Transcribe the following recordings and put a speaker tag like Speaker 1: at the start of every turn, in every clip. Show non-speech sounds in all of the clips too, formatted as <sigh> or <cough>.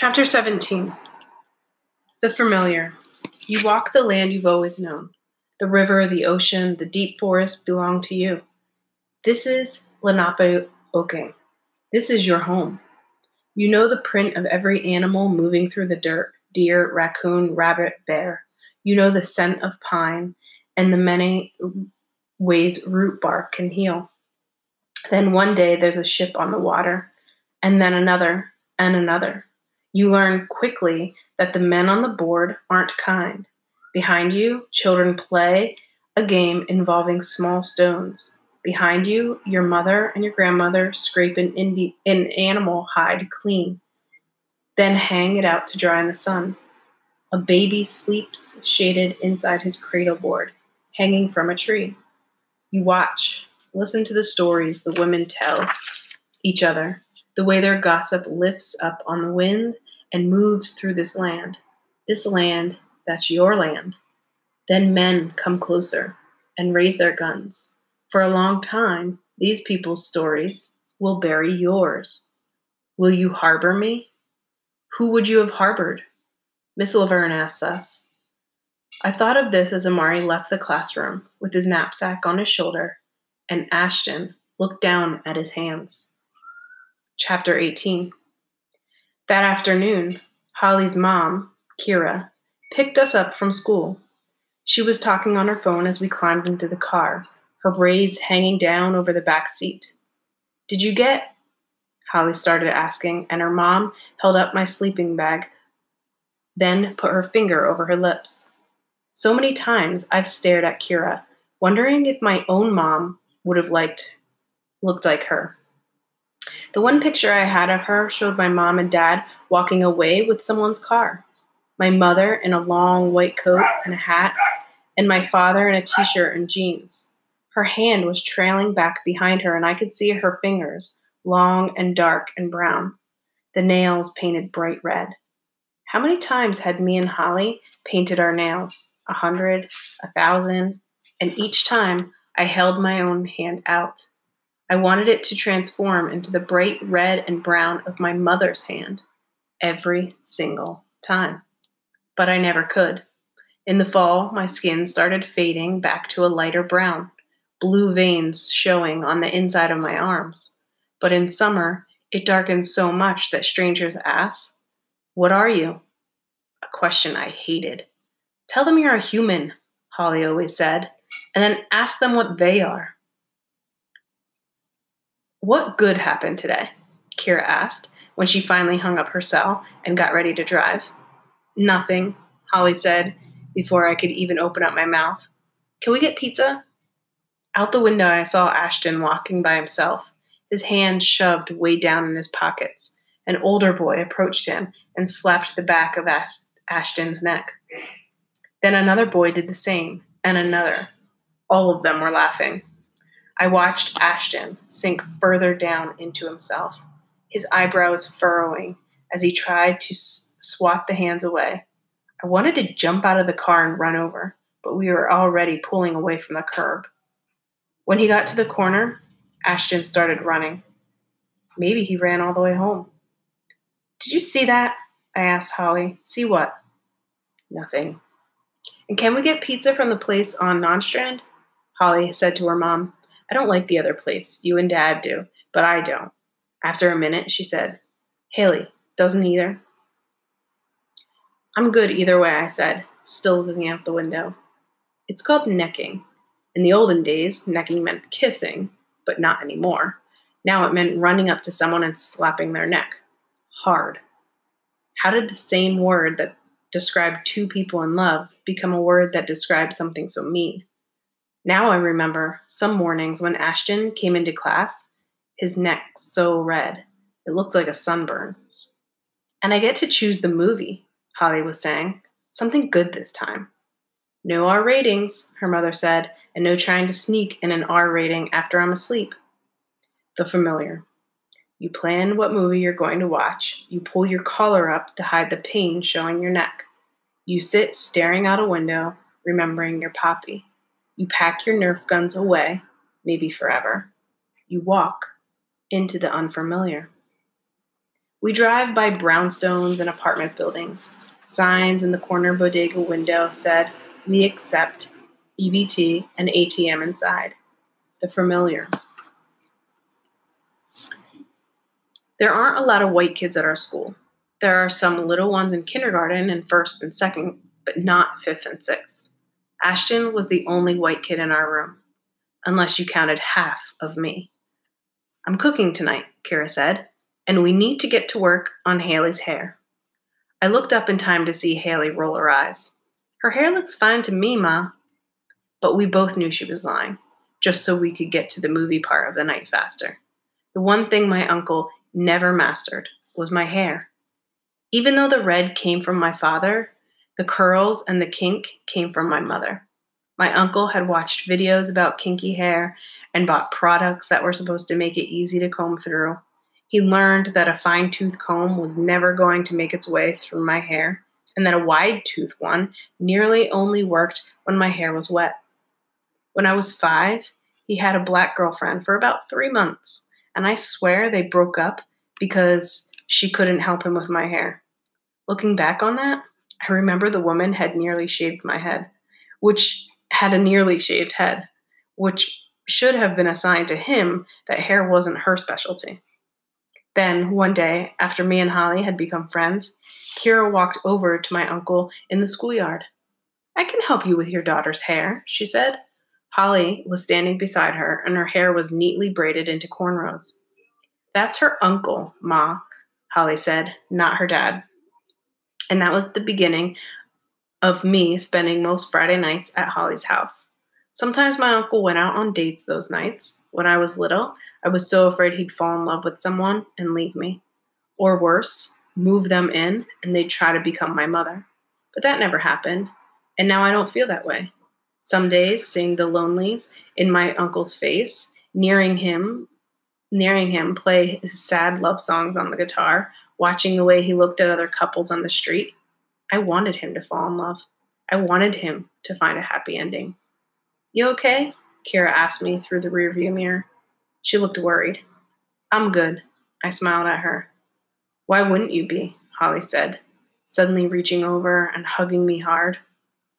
Speaker 1: Chapter 17 The Familiar. You walk the land you've always known. The river, the ocean, the deep forest belong to you. This is Lenape Oking. This is your home. You know the print of every animal moving through the dirt deer, raccoon, rabbit, bear. You know the scent of pine and the many ways root bark can heal. Then one day there's a ship on the water, and then another, and another. You learn quickly that the men on the board aren't kind. Behind you, children play a game involving small stones. Behind you, your mother and your grandmother scrape an, indi- an animal hide clean, then hang it out to dry in the sun. A baby sleeps shaded inside his cradle board, hanging from a tree. You watch, listen to the stories the women tell each other, the way their gossip lifts up on the wind and moves through this land. This land, that's your land. Then men come closer and raise their guns. For a long time, these people's stories will bury yours. Will you harbor me? Who would you have harbored? Miss Laverne asks us. I thought of this as Amari left the classroom with his knapsack on his shoulder, and Ashton looked down at his hands. Chapter 18 That afternoon, Holly's mom, Kira, picked us up from school. She was talking on her phone as we climbed into the car, her braids hanging down over the back seat. Did you get? Holly started asking, and her mom held up my sleeping bag, then put her finger over her lips. So many times I've stared at Kira, wondering if my own mom would have liked looked like her. The one picture I had of her showed my mom and dad walking away with someone's car. My mother in a long white coat and a hat, and my father in a t shirt and jeans. Her hand was trailing back behind her, and I could see her fingers, long and dark and brown, the nails painted bright red. How many times had me and Holly painted our nails? A hundred, a thousand, and each time I held my own hand out. I wanted it to transform into the bright red and brown of my mother's hand every single time. But I never could. In the fall, my skin started fading back to a lighter brown, blue veins showing on the inside of my arms. But in summer, it darkened so much that strangers ask, What are you? A question I hated. Tell them you're a human, Holly always said, and then ask them what they are. What good happened today? Kira asked when she finally hung up her cell and got ready to drive. Nothing, Holly said before I could even open up my mouth. Can we get pizza? Out the window, I saw Ashton walking by himself, his hands shoved way down in his pockets. An older boy approached him and slapped the back of Ash- Ashton's neck. Then another boy did the same, and another. All of them were laughing. I watched Ashton sink further down into himself, his eyebrows furrowing as he tried to s- swat the hands away. I wanted to jump out of the car and run over, but we were already pulling away from the curb. When he got to the corner, Ashton started running. Maybe he ran all the way home. Did you see that? I asked Holly. See what? Nothing. And can we get pizza from the place on Nostrand? Holly said to her mom. I don't like the other place. You and Dad do, but I don't. After a minute, she said, Haley, doesn't either. I'm good either way, I said, still looking out the window. It's called necking. In the olden days, necking meant kissing, but not anymore. Now it meant running up to someone and slapping their neck. Hard. How did the same word that described two people in love become a word that describes something so mean? Now I remember some mornings when Ashton came into class, his neck so red, it looked like a sunburn. And I get to choose the movie, Holly was saying. Something good this time. No R ratings, her mother said, and no trying to sneak in an R rating after I'm asleep. The familiar. You plan what movie you're going to watch. You pull your collar up to hide the pain showing your neck. You sit staring out a window, remembering your poppy. You pack your Nerf guns away, maybe forever. You walk into the unfamiliar. We drive by brownstones and apartment buildings. Signs in the corner bodega window said, We accept EBT and ATM inside. The familiar. There aren't a lot of white kids at our school. There are some little ones in kindergarten and first and second, but not fifth and sixth. Ashton was the only white kid in our room, unless you counted half of me. I'm cooking tonight, Kira said, and we need to get to work on Haley's hair. I looked up in time to see Haley roll her eyes. Her hair looks fine to me, Ma. But we both knew she was lying, just so we could get to the movie part of the night faster. The one thing my uncle never mastered was my hair. Even though the red came from my father, the curls and the kink came from my mother. My uncle had watched videos about kinky hair and bought products that were supposed to make it easy to comb through. He learned that a fine tooth comb was never going to make its way through my hair, and that a wide tooth one nearly only worked when my hair was wet. When I was five, he had a black girlfriend for about three months, and I swear they broke up because she couldn't help him with my hair. Looking back on that, I remember the woman had nearly shaved my head, which had a nearly shaved head, which should have been a sign to him that hair wasn't her specialty. Then, one day, after me and Holly had become friends, Kira walked over to my uncle in the schoolyard. I can help you with your daughter's hair, she said. Holly was standing beside her, and her hair was neatly braided into cornrows. That's her uncle, Ma, Holly said, not her dad. And that was the beginning of me spending most Friday nights at Holly's house. Sometimes my uncle went out on dates those nights. When I was little, I was so afraid he'd fall in love with someone and leave me. Or worse, move them in and they'd try to become my mother. But that never happened, and now I don't feel that way. Some days, seeing the lonelies in my uncle's face, nearing him, nearing him play his sad love songs on the guitar, watching the way he looked at other couples on the street, I wanted him to fall in love. I wanted him to find a happy ending. You okay? Kira asked me through the rearview mirror. She looked worried. I'm good. I smiled at her. Why wouldn't you be? Holly said, suddenly reaching over and hugging me hard.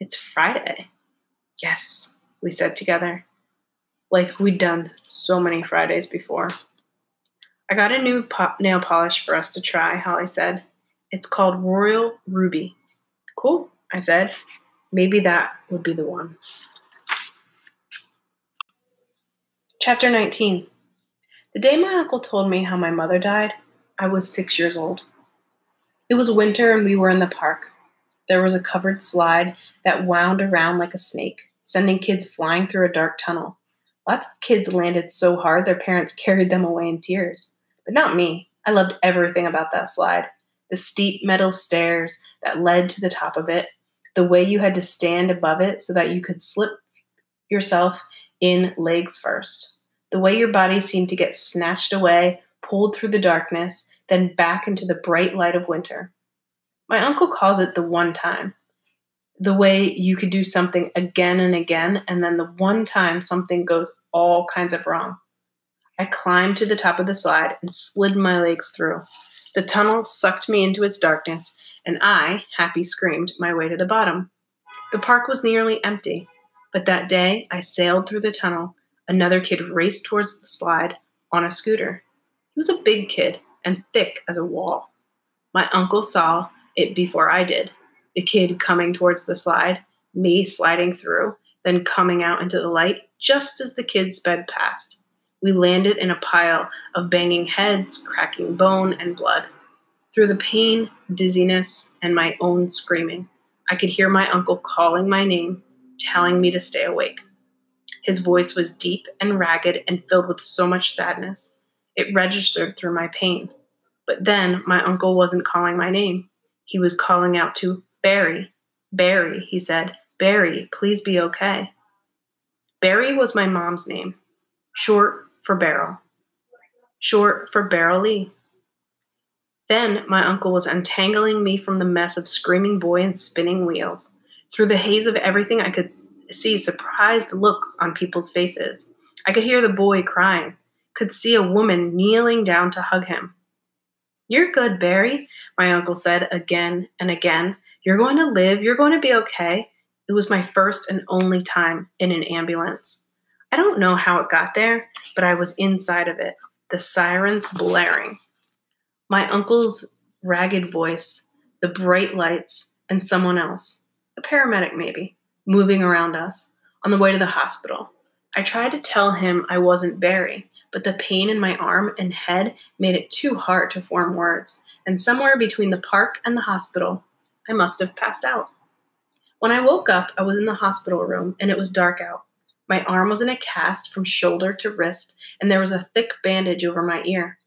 Speaker 1: It's Friday. Yes, we said together, like we'd done so many Fridays before. I got a new nail polish for us to try, Holly said. It's called Royal Ruby. Cool, I said. Maybe that would be the one. Chapter 19 The day my uncle told me how my mother died, I was six years old. It was winter and we were in the park. There was a covered slide that wound around like a snake, sending kids flying through a dark tunnel. Lots of kids landed so hard their parents carried them away in tears. But not me. I loved everything about that slide the steep metal stairs that led to the top of it, the way you had to stand above it so that you could slip yourself in legs first the way your body seemed to get snatched away, pulled through the darkness, then back into the bright light of winter. My uncle calls it the one time. The way you could do something again and again, and then the one time something goes all kinds of wrong. I climbed to the top of the slide and slid my legs through. The tunnel sucked me into its darkness, and I, happy, screamed my way to the bottom. The park was nearly empty, but that day I sailed through the tunnel Another kid raced towards the slide on a scooter. He was a big kid and thick as a wall. My uncle saw it before I did. The kid coming towards the slide, me sliding through, then coming out into the light just as the kid sped past. We landed in a pile of banging heads, cracking bone, and blood. Through the pain, dizziness, and my own screaming, I could hear my uncle calling my name, telling me to stay awake. His voice was deep and ragged and filled with so much sadness. It registered through my pain. But then my uncle wasn't calling my name. He was calling out to Barry. Barry, he said. Barry, please be okay. Barry was my mom's name, short for Beryl, short for Beryl Lee. Then my uncle was untangling me from the mess of screaming boy and spinning wheels. Through the haze of everything I could see surprised looks on people's faces. I could hear the boy crying, could see a woman kneeling down to hug him. You're good, Barry, my uncle said again and again. You're going to live. You're going to be okay. It was my first and only time in an ambulance. I don't know how it got there, but I was inside of it, the sirens blaring. My uncle's ragged voice, the bright lights, and someone else, a paramedic maybe, moving around us on the way to the hospital. I tried to tell him I wasn't Barry, but the pain in my arm and head made it too hard to form words, and somewhere between the park and the hospital, I must have passed out. When I woke up, I was in the hospital room and it was dark out. My arm was in a cast from shoulder to wrist, and there was a thick bandage over my ear.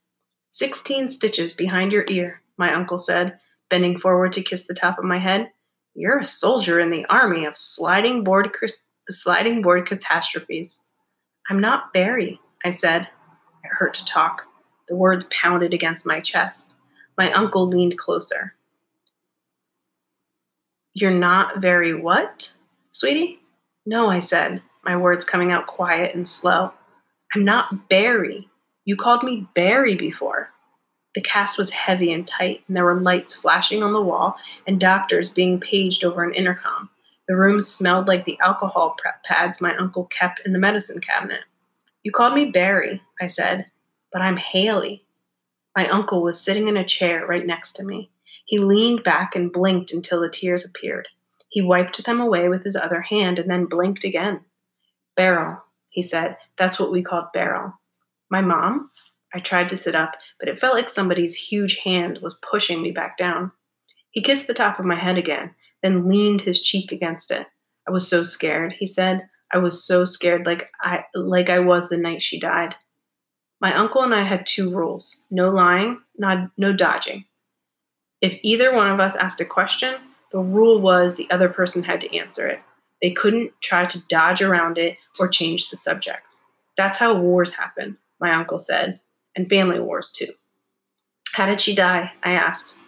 Speaker 1: Sixteen stitches behind your ear, my uncle said, bending forward to kiss the top of my head. You're a soldier in the army of sliding board, sliding board catastrophes. I'm not Barry, I said. It hurt to talk. The words pounded against my chest. My uncle leaned closer. You're not very what, sweetie? No, I said, my words coming out quiet and slow. I'm not Barry. You called me Barry before. The cast was heavy and tight, and there were lights flashing on the wall and doctors being paged over an intercom. The room smelled like the alcohol prep pads my uncle kept in the medicine cabinet. You called me Barry, I said, but I'm Haley. My uncle was sitting in a chair right next to me. He leaned back and blinked until the tears appeared. He wiped them away with his other hand and then blinked again. Beryl, he said. That's what we called Beryl. My mom? I tried to sit up, but it felt like somebody's huge hand was pushing me back down. He kissed the top of my head again, then leaned his cheek against it. I was so scared, he said. I was so scared like I like I was the night she died. My uncle and I had two rules. No lying, not no dodging. If either one of us asked a question, the rule was the other person had to answer it. They couldn't try to dodge around it or change the subject. That's how wars happen, my uncle said, and family wars too. How did she die? I asked.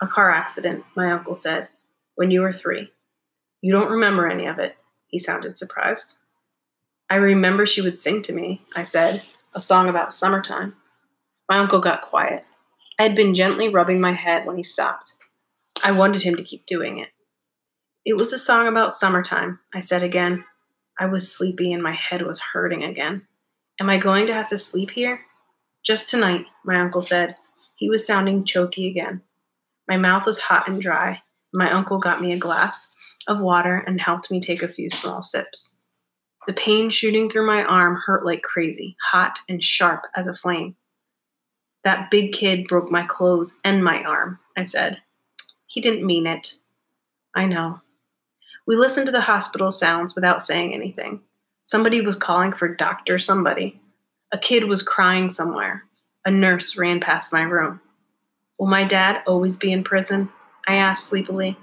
Speaker 1: A car accident, my uncle said, when you were three. You don't remember any of it. He sounded surprised. I remember she would sing to me, I said, a song about summertime. My uncle got quiet. I had been gently rubbing my head when he stopped. I wanted him to keep doing it. It was a song about summertime, I said again. I was sleepy and my head was hurting again. Am I going to have to sleep here? Just tonight, my uncle said. He was sounding choky again. My mouth was hot and dry. My uncle got me a glass of water and helped me take a few small sips. The pain shooting through my arm hurt like crazy, hot and sharp as a flame. That big kid broke my clothes and my arm, I said. He didn't mean it. I know. We listened to the hospital sounds without saying anything. Somebody was calling for Dr. Somebody. A kid was crying somewhere. A nurse ran past my room. Will my dad always be in prison? I asked sleepily.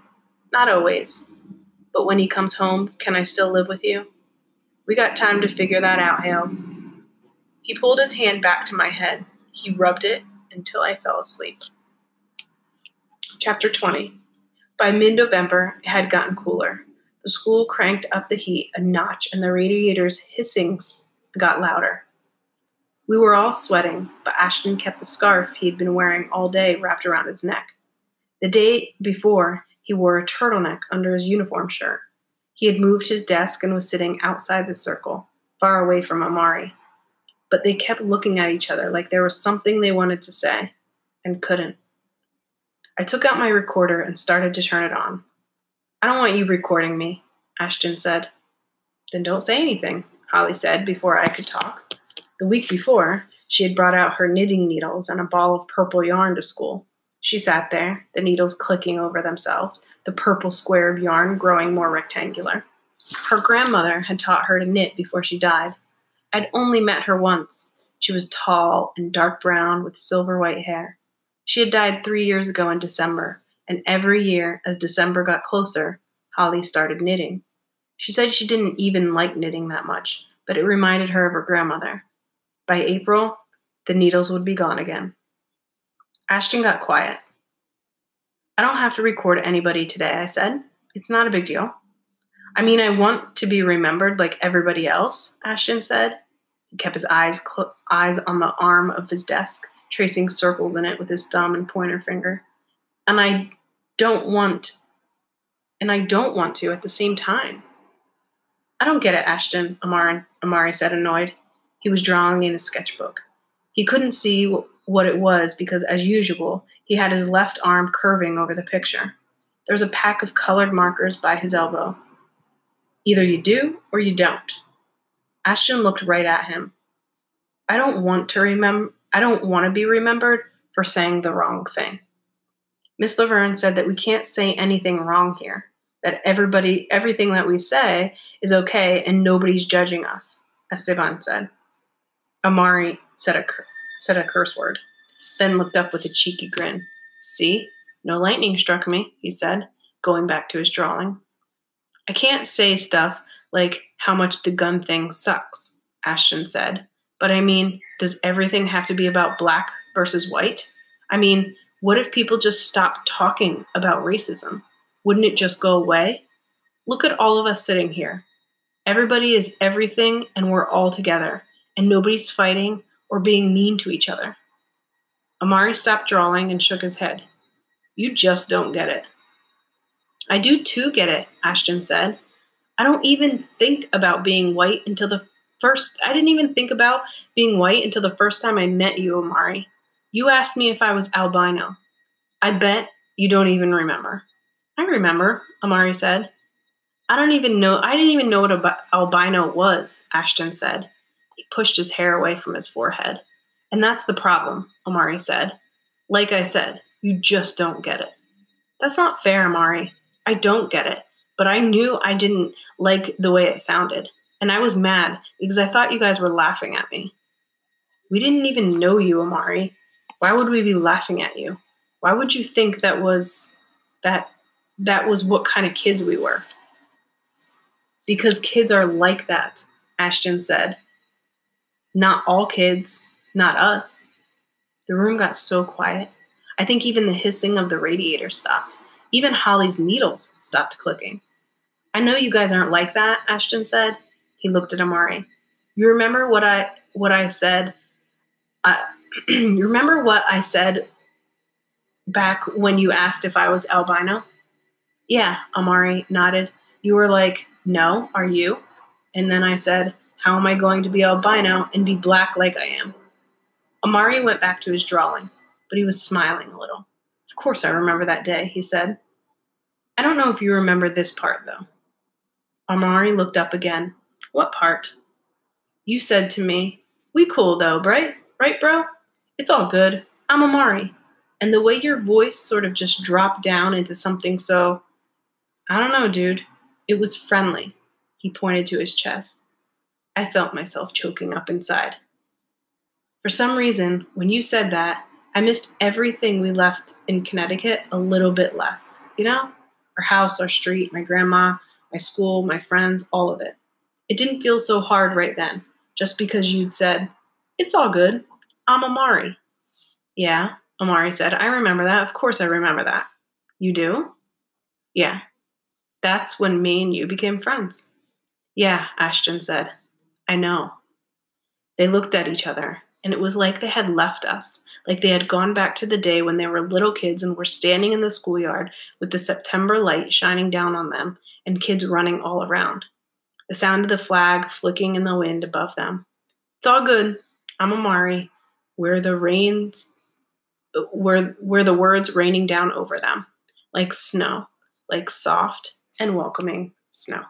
Speaker 1: Not always. But when he comes home, can I still live with you? We got time to figure that out, Hales. He pulled his hand back to my head. He rubbed it until I fell asleep. Chapter 20. By mid November, it had gotten cooler. The school cranked up the heat a notch, and the radiator's hissings got louder. We were all sweating, but Ashton kept the scarf he had been wearing all day wrapped around his neck. The day before, he wore a turtleneck under his uniform shirt. He had moved his desk and was sitting outside the circle, far away from Amari but they kept looking at each other like there was something they wanted to say and couldn't. I took out my recorder and started to turn it on. I don't want you recording me, Ashton said. Then don't say anything, Holly said before I could talk. The week before, she had brought out her knitting needles and a ball of purple yarn to school. She sat there, the needles clicking over themselves, the purple square of yarn growing more rectangular. Her grandmother had taught her to knit before she died, I'd only met her once. She was tall and dark brown with silver white hair. She had died three years ago in December, and every year, as December got closer, Holly started knitting. She said she didn't even like knitting that much, but it reminded her of her grandmother. By April, the needles would be gone again. Ashton got quiet. I don't have to record anybody today, I said. It's not a big deal. I mean, I want to be remembered like everybody else, Ashton said. He kept his eyes clo- eyes on the arm of his desk. tracing circles in it with his thumb and pointer finger. And I don't want, and I don't want to at the same time. I don't get it, Ashton, Amari, Amari said, annoyed. He was drawing in his sketchbook. He couldn't see what it was because, as usual, he had his left arm curving over the picture. There was a pack of colored markers by his elbow. Either you do or you don't. Ashton looked right at him. I don't want to remember I don't want to be remembered for saying the wrong thing. Miss Laverne said that we can't say anything wrong here. That everybody everything that we say is okay and nobody's judging us, Esteban said. Amari said a said a curse word, then looked up with a cheeky grin. See? No lightning struck me, he said, going back to his drawing. I can't say stuff like how much the gun thing sucks, Ashton said. But I mean, does everything have to be about black versus white? I mean, what if people just stopped talking about racism? Wouldn't it just go away? Look at all of us sitting here. Everybody is everything and we're all together, and nobody's fighting or being mean to each other. Amari stopped drawing and shook his head. You just don't get it. I do too get it, Ashton said. I don't even think about being white until the first, I didn't even think about being white until the first time I met you, Amari. You asked me if I was albino. I bet you don't even remember. I remember, Amari said. I don't even know, I didn't even know what albino was, Ashton said. He pushed his hair away from his forehead. And that's the problem, Amari said. Like I said, you just don't get it. That's not fair, Amari. I don't get it. But I knew I didn't like the way it sounded. And I was mad because I thought you guys were laughing at me. We didn't even know you, Amari. Why would we be laughing at you? Why would you think that was that that was what kind of kids we were? Because kids are like that, Ashton said. Not all kids, not us. The room got so quiet. I think even the hissing of the radiator stopped. Even Holly's needles stopped clicking. I know you guys aren't like that, Ashton said. He looked at Amari. You remember what I what I said? You <clears throat> remember what I said back when you asked if I was albino? Yeah, Amari nodded. You were like, "No, are you?" And then I said, "How am I going to be albino and be black like I am?" Amari went back to his drawing, but he was smiling a little. Of course I remember that day, he said. I don't know if you remember this part, though. Amari looked up again. What part? You said to me, We cool though, right? Right, bro? It's all good. I'm Amari. And the way your voice sort of just dropped down into something so. I don't know, dude. It was friendly. He pointed to his chest. I felt myself choking up inside. For some reason, when you said that, I missed everything we left in Connecticut a little bit less. You know? Our house, our street, my grandma, my school, my friends, all of it. It didn't feel so hard right then, just because you'd said, It's all good. I'm Amari. Yeah, Amari said. I remember that. Of course I remember that. You do? Yeah. That's when me and you became friends. Yeah, Ashton said. I know. They looked at each other, and it was like they had left us, like they had gone back to the day when they were little kids and were standing in the schoolyard with the September light shining down on them and kids running all around. The sound of the flag flicking in the wind above them. It's all good. I'm Amari. Where the rains where where the words raining down over them, like snow, like soft and welcoming snow.